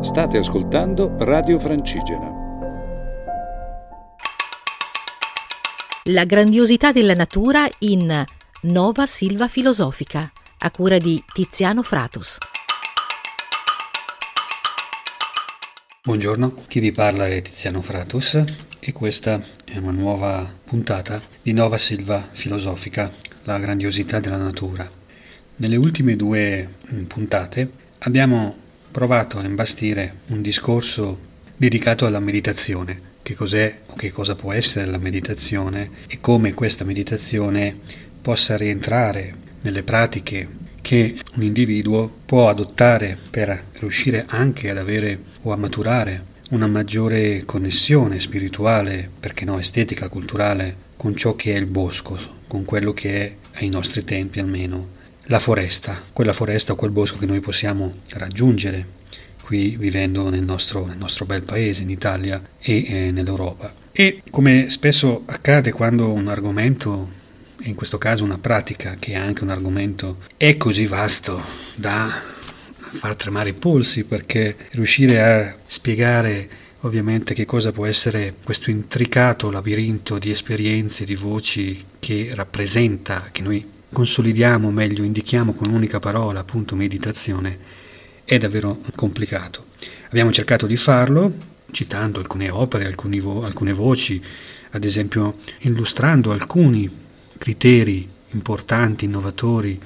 State ascoltando Radio Francigena. La grandiosità della natura in Nova Silva Filosofica, a cura di Tiziano Fratus. Buongiorno, chi vi parla è Tiziano Fratus e questa è una nuova puntata di Nova Silva Filosofica, la grandiosità della natura. Nelle ultime due puntate abbiamo provato a imbastire un discorso dedicato alla meditazione, che cos'è o che cosa può essere la meditazione e come questa meditazione possa rientrare nelle pratiche che un individuo può adottare per riuscire anche ad avere o a maturare una maggiore connessione spirituale, perché no, estetica, culturale, con ciò che è il bosco, con quello che è, ai nostri tempi almeno, la foresta, quella foresta o quel bosco che noi possiamo raggiungere qui vivendo nel nostro, nel nostro bel paese, in Italia e eh, nell'Europa. E come spesso accade quando un argomento, in questo caso una pratica, che è anche un argomento, è così vasto da far tremare i polsi, perché riuscire a spiegare ovviamente che cosa può essere questo intricato labirinto di esperienze, di voci che rappresenta, che noi consolidiamo meglio, indichiamo con un'unica parola, appunto meditazione, è davvero complicato. Abbiamo cercato di farlo citando alcune opere, alcuni vo- alcune voci, ad esempio illustrando alcuni criteri importanti, innovatori,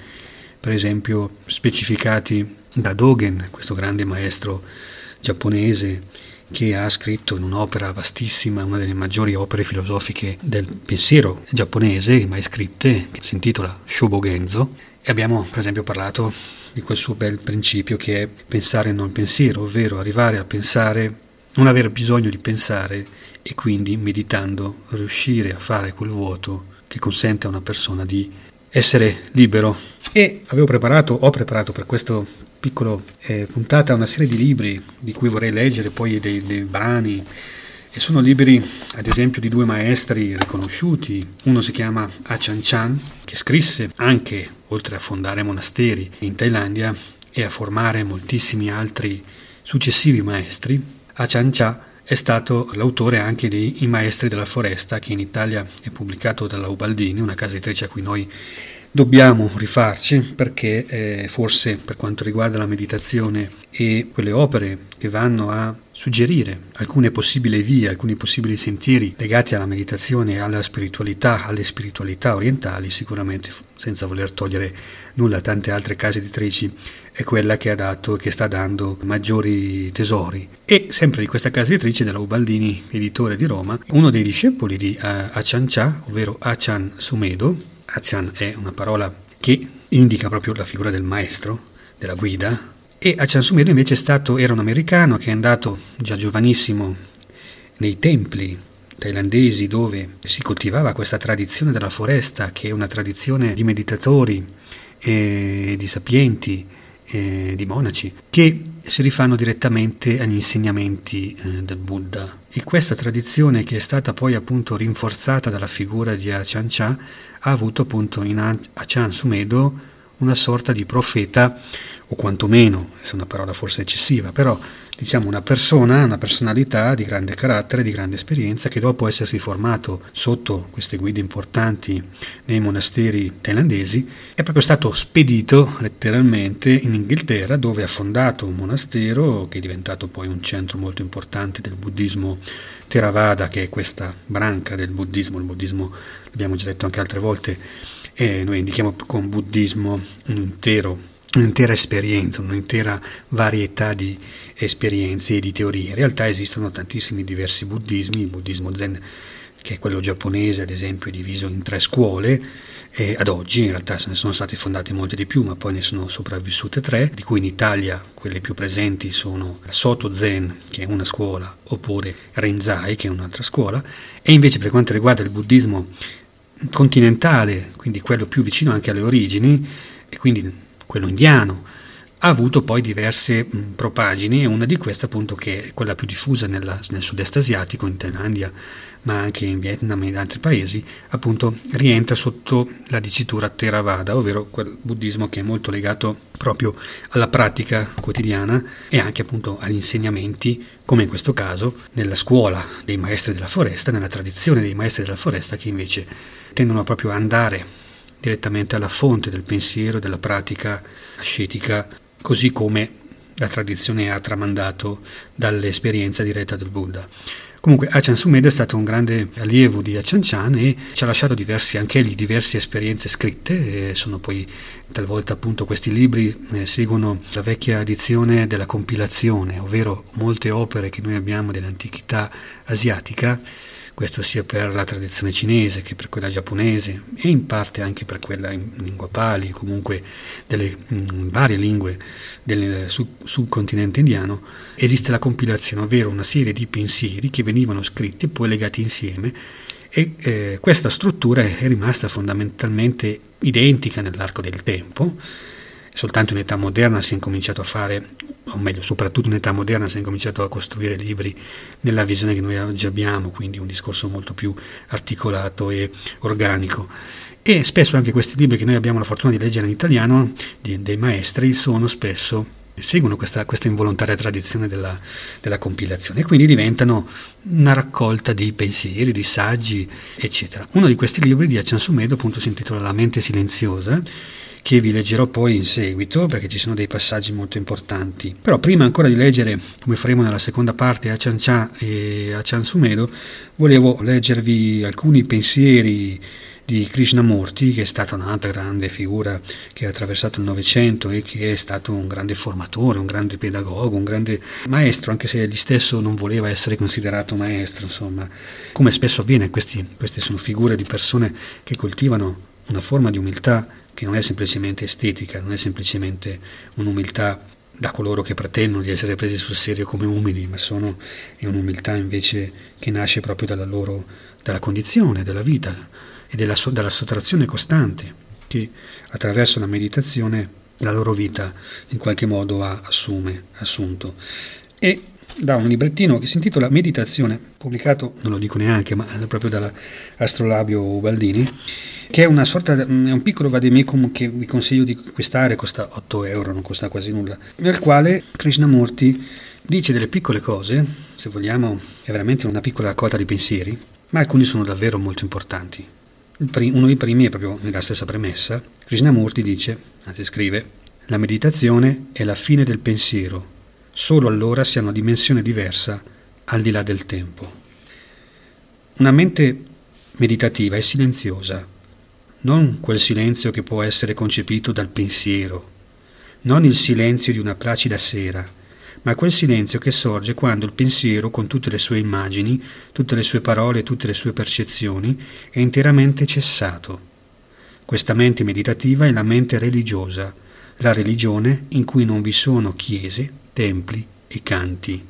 per esempio specificati da Dogen, questo grande maestro giapponese che ha scritto in un'opera vastissima, una delle maggiori opere filosofiche del pensiero giapponese mai scritte, che si intitola Shobogenzo, e abbiamo per esempio parlato di quel suo bel principio che è pensare non pensiero, ovvero arrivare a pensare, non avere bisogno di pensare e quindi meditando riuscire a fare quel vuoto che consente a una persona di essere libero. E avevo preparato, ho preparato per questo piccolo eh, puntata una serie di libri di cui vorrei leggere poi dei, dei brani e sono libri ad esempio di due maestri riconosciuti. Uno si chiama Achan Chan, che scrisse anche, oltre a fondare monasteri in Thailandia e a formare moltissimi altri successivi maestri, Achan Cha è stato l'autore anche di I Maestri della Foresta, che in Italia è pubblicato dalla Ubaldini, una casa editrice a cui noi Dobbiamo rifarci perché eh, forse per quanto riguarda la meditazione e quelle opere che vanno a suggerire alcune possibili vie, alcuni possibili sentieri legati alla meditazione e alla spiritualità, alle spiritualità orientali, sicuramente senza voler togliere nulla a tante altre case editrici, è quella che ha dato, che sta dando maggiori tesori. E sempre di questa casa editrice della Ubaldini, editore di Roma, uno dei discepoli di uh, Achan Cha, ovvero Achan Sumedo, Achan è una parola che indica proprio la figura del maestro, della guida, e Achan Sumedo invece stato, era un americano che è andato già giovanissimo nei templi thailandesi dove si coltivava questa tradizione della foresta, che è una tradizione di meditatori e di sapienti, e di monaci, che si rifanno direttamente agli insegnamenti eh, del Buddha. E questa tradizione, che è stata poi appunto rinforzata dalla figura di Achan Cha, ha avuto appunto in Achan Sumedo una sorta di profeta, o quantomeno, è una parola forse eccessiva, però diciamo una persona, una personalità di grande carattere, di grande esperienza, che dopo essersi formato sotto queste guide importanti nei monasteri thailandesi, è proprio stato spedito letteralmente in Inghilterra, dove ha fondato un monastero che è diventato poi un centro molto importante del buddismo Theravada, che è questa branca del buddismo, il buddismo l'abbiamo già detto anche altre volte, e noi indichiamo con buddismo un intero un'intera esperienza, un'intera varietà di esperienze e di teorie. In realtà esistono tantissimi diversi buddismi, il buddismo zen che è quello giapponese ad esempio è diviso in tre scuole e ad oggi in realtà se ne sono state fondate molte di più ma poi ne sono sopravvissute tre di cui in Italia quelle più presenti sono Soto Zen che è una scuola oppure Renzai che è un'altra scuola e invece per quanto riguarda il buddismo continentale quindi quello più vicino anche alle origini e quindi quello indiano. Ha avuto poi diverse mh, propagini e una di queste appunto che è quella più diffusa nella, nel sud-est asiatico, in Thailandia, ma anche in Vietnam e in altri paesi, appunto rientra sotto la dicitura Theravada, ovvero quel buddismo che è molto legato proprio alla pratica quotidiana e anche appunto agli insegnamenti, come in questo caso nella scuola dei maestri della foresta, nella tradizione dei maestri della foresta che invece tendono proprio ad andare direttamente alla fonte del pensiero, della pratica ascetica così come la tradizione ha tramandato dall'esperienza diretta del Buddha. Comunque Achan Sumedha è stato un grande allievo di Achan Chan e ci ha lasciato diversi, anche egli diverse esperienze scritte, sono poi talvolta appunto questi libri eh, seguono la vecchia edizione della compilazione, ovvero molte opere che noi abbiamo dell'antichità asiatica questo sia per la tradizione cinese che per quella giapponese e in parte anche per quella in lingua pali, comunque delle mh, varie lingue del sub- subcontinente indiano, esiste la compilazione, ovvero una serie di pensieri che venivano scritti e poi legati insieme e eh, questa struttura è rimasta fondamentalmente identica nell'arco del tempo soltanto in età moderna si è incominciato a fare, o meglio, soprattutto in età moderna si è incominciato a costruire libri nella visione che noi oggi abbiamo, quindi un discorso molto più articolato e organico. E spesso anche questi libri che noi abbiamo la fortuna di leggere in italiano, di, dei maestri, sono spesso seguono questa, questa involontaria tradizione della, della, compilazione e quindi diventano una raccolta di pensieri, di saggi, eccetera. Uno di questi libri di Achan Sumedo appunto si intitola La mente silenziosa che vi leggerò poi in seguito perché ci sono dei passaggi molto importanti. Però prima ancora di leggere, come faremo nella seconda parte, a Chancia e a Chansumedo, volevo leggervi alcuni pensieri di Krishnamurti, che è stata un'altra grande figura che ha attraversato il Novecento e che è stato un grande formatore, un grande pedagogo, un grande maestro, anche se egli stesso non voleva essere considerato maestro, insomma. Come spesso avviene, questi, queste sono figure di persone che coltivano una forma di umiltà che non è semplicemente estetica, non è semplicemente un'umiltà da coloro che pretendono di essere presi sul serio come umili, ma sono, è un'umiltà invece che nasce proprio dalla loro dalla condizione, della vita e della, dalla sottrazione costante che attraverso la meditazione la loro vita in qualche modo ha assume, assunto. E da un librettino che si intitola Meditazione, pubblicato, non lo dico neanche, ma proprio dall'astrolabio Ubaldini, che è una sorta, è un piccolo vademecum che vi consiglio di acquistare, costa 8 euro, non costa quasi nulla, nel quale Krishnamurti dice delle piccole cose, se vogliamo è veramente una piccola raccolta di pensieri, ma alcuni sono davvero molto importanti. Uno dei primi è proprio nella stessa premessa, Krishnamurti dice, anzi scrive, la meditazione è la fine del pensiero, solo allora si ha una dimensione diversa al di là del tempo. Una mente meditativa è silenziosa, non quel silenzio che può essere concepito dal pensiero, non il silenzio di una placida sera, ma quel silenzio che sorge quando il pensiero, con tutte le sue immagini, tutte le sue parole tutte le sue percezioni, è interamente cessato. Questa mente meditativa è la mente religiosa, la religione in cui non vi sono chiese, templi e canti.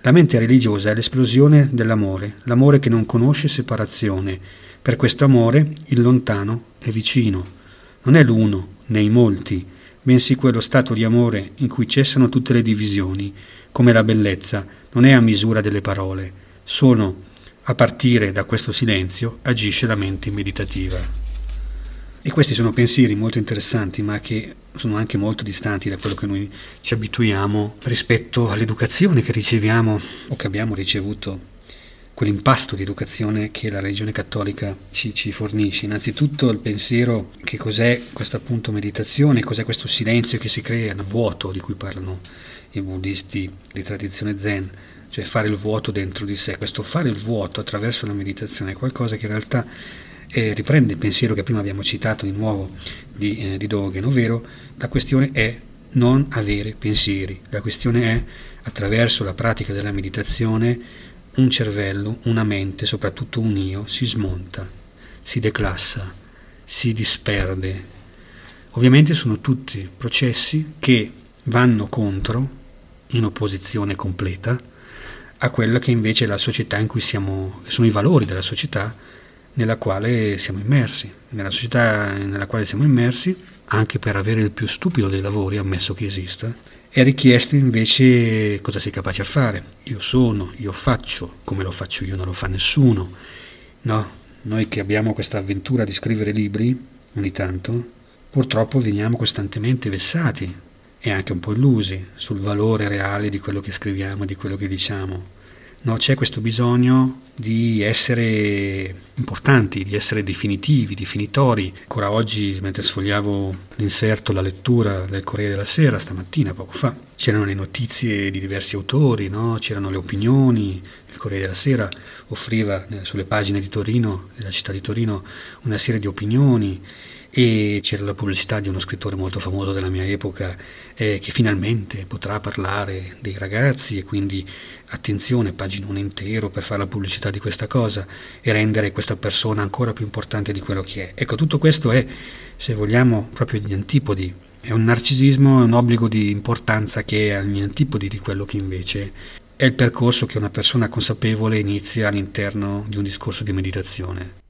La mente religiosa è l'esplosione dell'amore, l'amore che non conosce separazione, per questo amore il lontano è vicino. Non è l'uno, né i molti, bensì quello stato di amore in cui cessano tutte le divisioni, come la bellezza non è a misura delle parole, sono a partire da questo silenzio agisce la mente meditativa. E questi sono pensieri molto interessanti, ma che sono anche molto distanti da quello che noi ci abituiamo rispetto all'educazione che riceviamo o che abbiamo ricevuto quell'impasto di educazione che la religione cattolica ci, ci, fornisce. Innanzitutto il pensiero che cos'è questa appunto meditazione, cos'è questo silenzio che si crea, il vuoto di cui parlano i buddisti di tradizione zen, cioè fare il vuoto dentro di sé. Questo fare il vuoto attraverso la meditazione è qualcosa che in realtà eh, riprende il pensiero che prima abbiamo citato di nuovo di, eh, di Dogen, ovvero la questione è non avere pensieri, la questione è attraverso la pratica della meditazione un cervello, una mente, soprattutto un io, si smonta, si declassa, si disperde. Ovviamente sono tutti processi che vanno contro, in opposizione completa, a quella che invece è la società in cui siamo, sono i valori della società nella quale siamo immersi, nella società nella quale siamo immersi, anche per avere il più stupido dei lavori, ammesso che esista, è richiesto invece cosa sei capace a fare. Io sono, io faccio, come lo faccio io non lo fa nessuno. No, noi che abbiamo questa avventura di scrivere libri, ogni tanto, purtroppo veniamo costantemente vessati e anche un po' illusi sul valore reale di quello che scriviamo, di quello che diciamo. No, c'è questo bisogno di essere importanti, di essere definitivi, definitori. Ancora oggi, mentre sfogliavo l'inserto, la lettura del Corriere della Sera, stamattina, poco fa, c'erano le notizie di diversi autori, no? c'erano le opinioni. Il Corriere della Sera offriva eh, sulle pagine di Torino, della città di Torino, una serie di opinioni e c'era la pubblicità di uno scrittore molto famoso della mia epoca eh, che finalmente potrà parlare dei ragazzi e quindi attenzione, paginone intero per fare la pubblicità di questa cosa e rendere questa persona ancora più importante di quello che è. Ecco, tutto questo è, se vogliamo, proprio gli antipodi. È un narcisismo, è un obbligo di importanza che è agli antipodi di quello che invece è il percorso che una persona consapevole inizia all'interno di un discorso di meditazione.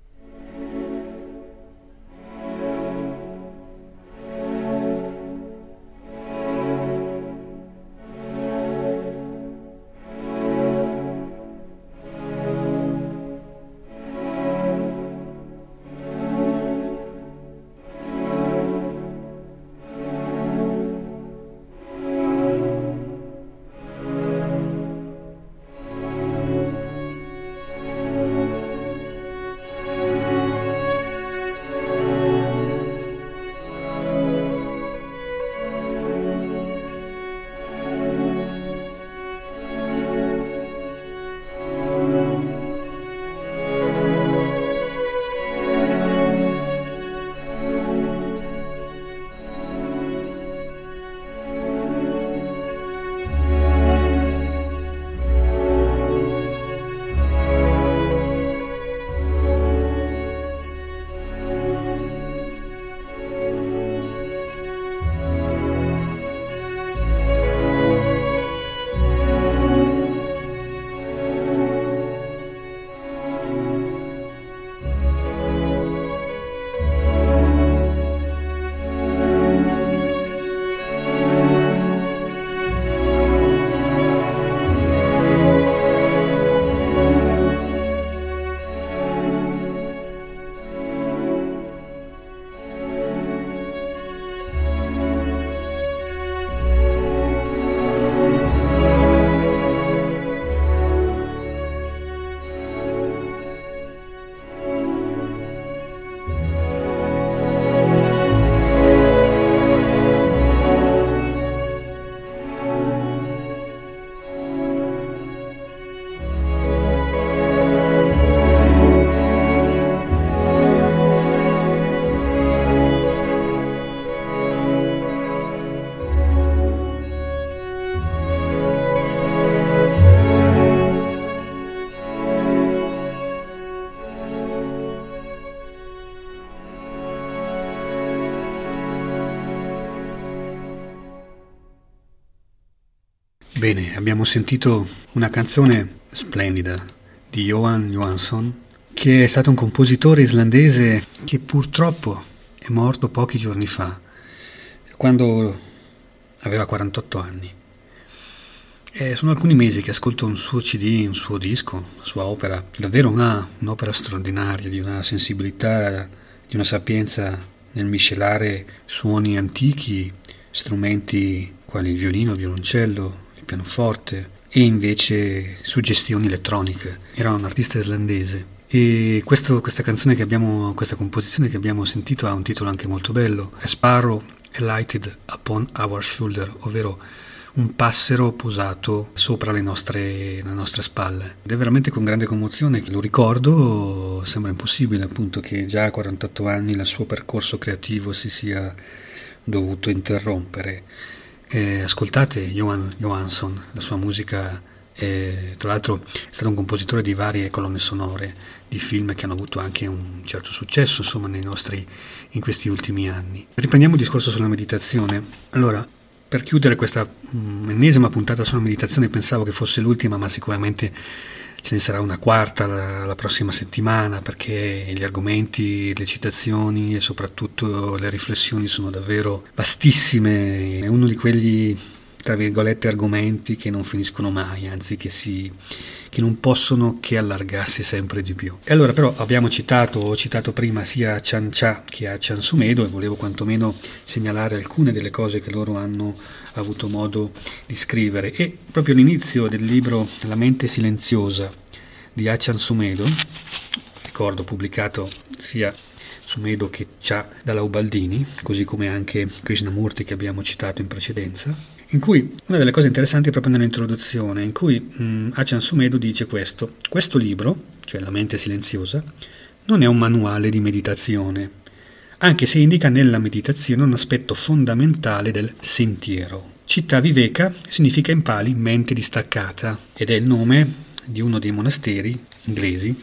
Bene, abbiamo sentito una canzone splendida di Johan Johansson, che è stato un compositore islandese che purtroppo è morto pochi giorni fa, quando aveva 48 anni. E sono alcuni mesi che ascolto un suo CD, un suo disco, una sua opera, davvero una, un'opera straordinaria, di una sensibilità, di una sapienza nel miscelare suoni antichi, strumenti quali il violino, il violoncello, pianoforte e invece suggestioni elettroniche. Era un artista islandese. E questo, questa canzone che abbiamo, questa composizione che abbiamo sentito ha un titolo anche molto bello, A Sparrow Alighted Upon Our Shoulder, ovvero un passero posato sopra le nostre, le nostre, spalle. Ed è veramente con grande commozione che lo ricordo, sembra impossibile appunto che già a 48 anni il suo percorso creativo si sia dovuto interrompere. Eh, ascoltate Johan Johansson, la sua musica, è, tra l'altro è stato un compositore di varie colonne sonore di film che hanno avuto anche un certo successo insomma, nostri, in questi ultimi anni. Riprendiamo il discorso sulla meditazione. Allora, per chiudere questa mm, ennesima puntata sulla meditazione pensavo che fosse l'ultima, ma sicuramente ce ne sarà una quarta la, la, prossima settimana perché gli argomenti, le citazioni e soprattutto le riflessioni sono davvero vastissime. È uno di quegli tra virgolette argomenti che non finiscono mai, anzi che, si, che non possono che allargarsi sempre di più. E allora però abbiamo citato, ho citato prima sia Chan Cha che a Chan Sumedo e volevo quantomeno segnalare alcune delle cose che loro hanno avuto modo di scrivere e proprio all'inizio del libro La mente silenziosa di Achan Sumedo, ricordo pubblicato sia Sumedo che Cha dalla Ubaldini, così come anche Krishnamurti che abbiamo citato in precedenza, in cui una delle cose interessanti è proprio nell'introduzione, in cui mh, Achan Sumedo dice questo, questo libro, cioè La mente silenziosa, non è un manuale di meditazione, anche se indica nella meditazione un aspetto fondamentale del sentiero. Città Viveka significa in pali mente distaccata ed è il nome di uno dei monasteri inglesi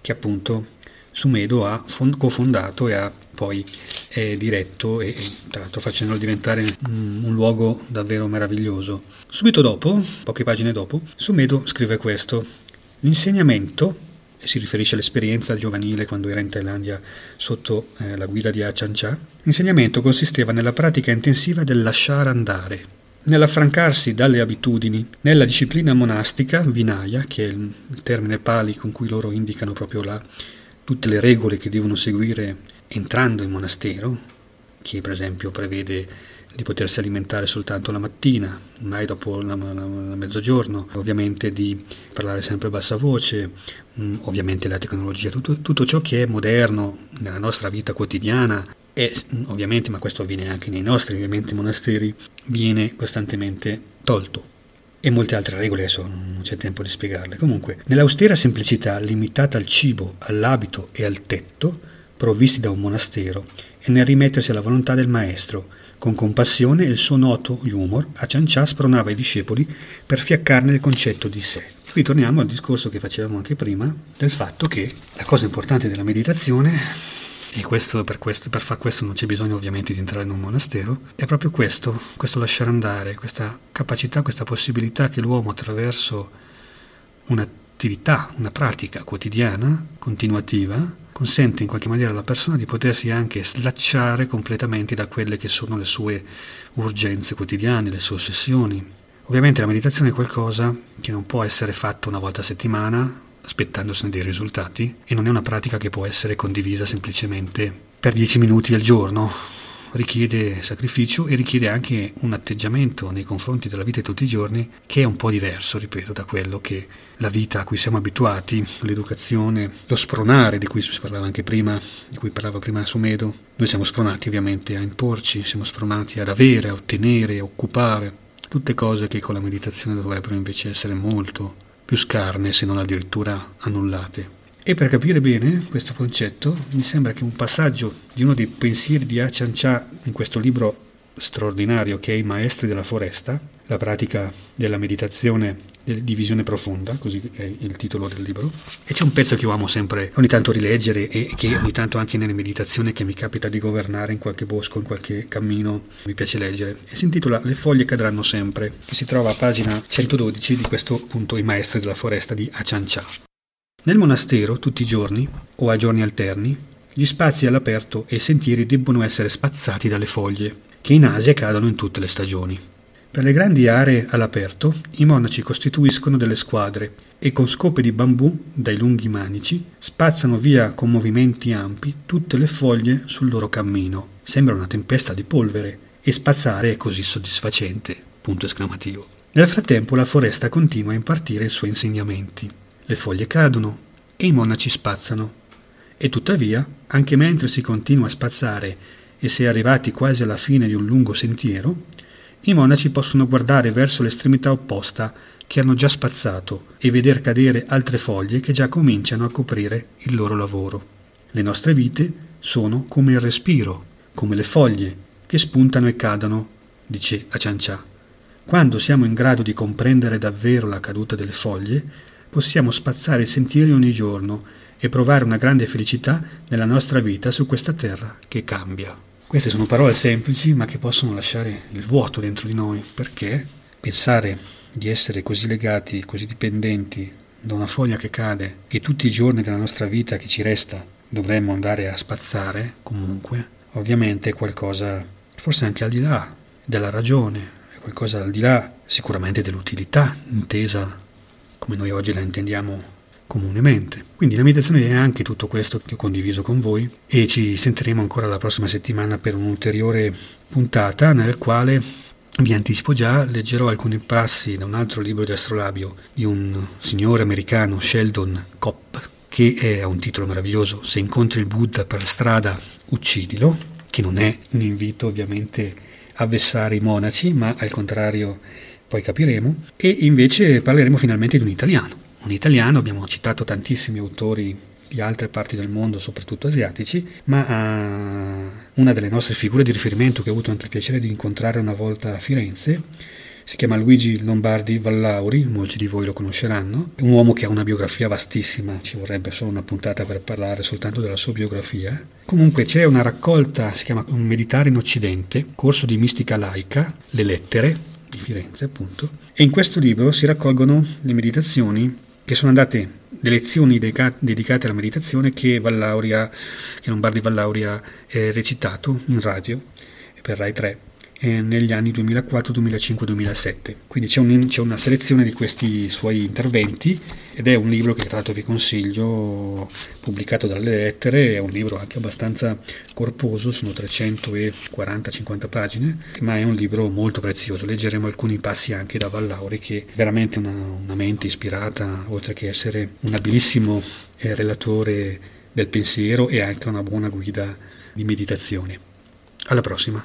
che appunto Sumedo ha cofondato e ha poi è diretto e tra l'altro facendolo diventare un, un luogo davvero meraviglioso. Subito dopo, poche pagine dopo, Sumedo scrive questo. L'insegnamento, e si riferisce all'esperienza giovanile quando era in Thailandia sotto eh, la guida di Achan Cha, l'insegnamento consisteva nella pratica intensiva del lasciare andare, nell'affrancarsi dalle abitudini, nella disciplina monastica, vinaya, che è il termine pali con cui loro indicano proprio la, tutte le regole che devono seguire entrando in monastero, che per esempio prevede di potersi alimentare soltanto la mattina, mai dopo la, la, la mezzogiorno, ovviamente di parlare sempre a bassa voce, mh, mm, ovviamente la tecnologia, tutto, tutto, ciò che è moderno nella nostra vita quotidiana e ovviamente, ma questo avviene anche nei nostri monasteri, viene costantemente tolto. E molte altre regole, adesso non c'è tempo di spiegarle. Comunque, nell'austera semplicità limitata al cibo, all'abito e al tetto, provvisti da un monastero, e nel rimettersi alla volontà del maestro. Con compassione e il suo noto humor, Aciancià spronava i discepoli per fiaccarne il concetto di sé. Qui torniamo al discorso che facevamo anche prima, del fatto che la cosa importante della meditazione, e questo, per, questo, per far questo non c'è bisogno ovviamente di entrare in un monastero, è proprio questo, questo lasciare andare, questa capacità, questa possibilità che l'uomo attraverso un'attività, una pratica quotidiana, continuativa, consente in qualche maniera alla persona di potersi anche slacciare completamente da quelle che sono le sue urgenze quotidiane, le sue ossessioni. Ovviamente la meditazione è qualcosa che non può essere fatto una volta a settimana, aspettandosene dei risultati, e non è una pratica che può essere condivisa semplicemente per dieci minuti al giorno, richiede sacrificio e richiede anche un atteggiamento nei confronti della vita di tutti i giorni che è un po' diverso, ripeto, da quello che la vita a cui siamo abituati, l'educazione, lo spronare di cui si parlava anche prima, di cui parlava prima Sumedo. Noi siamo spronati ovviamente a imporci, siamo spronati ad avere, a ottenere, a occupare, tutte cose che con la meditazione dovrebbero invece essere molto più scarne, se non addirittura annullate. E per capire bene questo concetto, mi sembra che un passaggio di uno dei pensieri di Achan Cha in questo libro straordinario che è I Maestri della Foresta, la pratica della meditazione di visione profonda, così è il titolo del libro. E c'è un pezzo che io amo sempre ogni tanto rileggere e che ogni tanto anche nelle meditazioni che mi capita di governare in qualche bosco, in qualche cammino, mi piace leggere. E si intitola Le foglie cadranno sempre, che si trova a pagina 112 di questo appunto I Maestri della Foresta di Achan Cha. Nel monastero, tutti i giorni, o a giorni alterni, gli spazi all'aperto e i sentieri debbono essere spazzati dalle foglie, che in Asia cadono in tutte le stagioni. Per le grandi aree all'aperto, i monaci costituiscono delle squadre e con scope di bambù dai lunghi manici spazzano via con movimenti ampi tutte le foglie sul loro cammino. Sembra una tempesta di polvere e spazzare è così soddisfacente. Punto esclamativo. Nel frattempo la foresta continua a impartire i suoi insegnamenti. Le foglie cadono e i monaci spazzano. E tuttavia, anche mentre si continua a spazzare e è arrivati quasi alla fine di un lungo sentiero, i monaci possono guardare verso l'estremità opposta che hanno già spazzato e veder cadere altre foglie che già cominciano a coprire il loro lavoro. Le nostre vite sono come il respiro, come le foglie che spuntano e cadono, dice Aciancià. Quando siamo in grado di comprendere davvero la caduta delle foglie, possiamo spazzare i sentieri ogni giorno e provare una grande felicità nella nostra vita su questa terra che cambia. Queste sono parole semplici ma che possono lasciare il vuoto dentro di noi perché pensare di essere così legati, così dipendenti da una foglia che cade, che tutti i giorni della nostra vita che ci resta dovremmo andare a spazzare comunque, ovviamente è qualcosa forse anche al di là della ragione, è qualcosa al di là sicuramente dell'utilità intesa come noi oggi la intendiamo comunemente. Quindi la meditazione è anche tutto questo che ho condiviso con voi e ci sentiremo ancora la prossima settimana per un'ulteriore puntata nel quale vi anticipo già, leggerò alcuni passi da un altro libro di astrolabio di un signore americano, Sheldon Kopp, che ha un titolo meraviglioso, Se incontri il Buddha per strada, uccidilo, che non è un invito ovviamente a vessare i monaci, ma al contrario poi capiremo, e invece parleremo finalmente di un italiano. Un italiano, abbiamo citato tantissimi autori di altre parti del mondo, soprattutto asiatici, ma uh, una delle nostre figure di riferimento che ho avuto anche il piacere di incontrare una volta a Firenze, si chiama Luigi Lombardi Vallauri, molti di voi lo conosceranno, è un uomo che ha una biografia vastissima, ci vorrebbe solo una puntata per parlare soltanto della sua biografia. Comunque c'è una raccolta, si chiama meditare in Occidente, corso di mistica laica, le lettere di Firenze appunto, e in questo libro si raccolgono le meditazioni che sono andate le lezioni dedicate alla meditazione che, Vallauria, che Lombardi Vallauria ha eh, recitato in radio per Rai 3 eh, negli anni 2004, 2005, 2007. Quindi c'è, un, c'è, una selezione di questi suoi interventi ed è un libro che tra l'altro vi consiglio, pubblicato dalle lettere, è un libro anche abbastanza corposo, sono 340-50 pagine, ma è un libro molto prezioso. Leggeremo alcuni passi anche da Vallauri che è veramente una, una mente ispirata, oltre che essere un abilissimo eh, relatore del pensiero e anche una buona guida di meditazione. Alla prossima!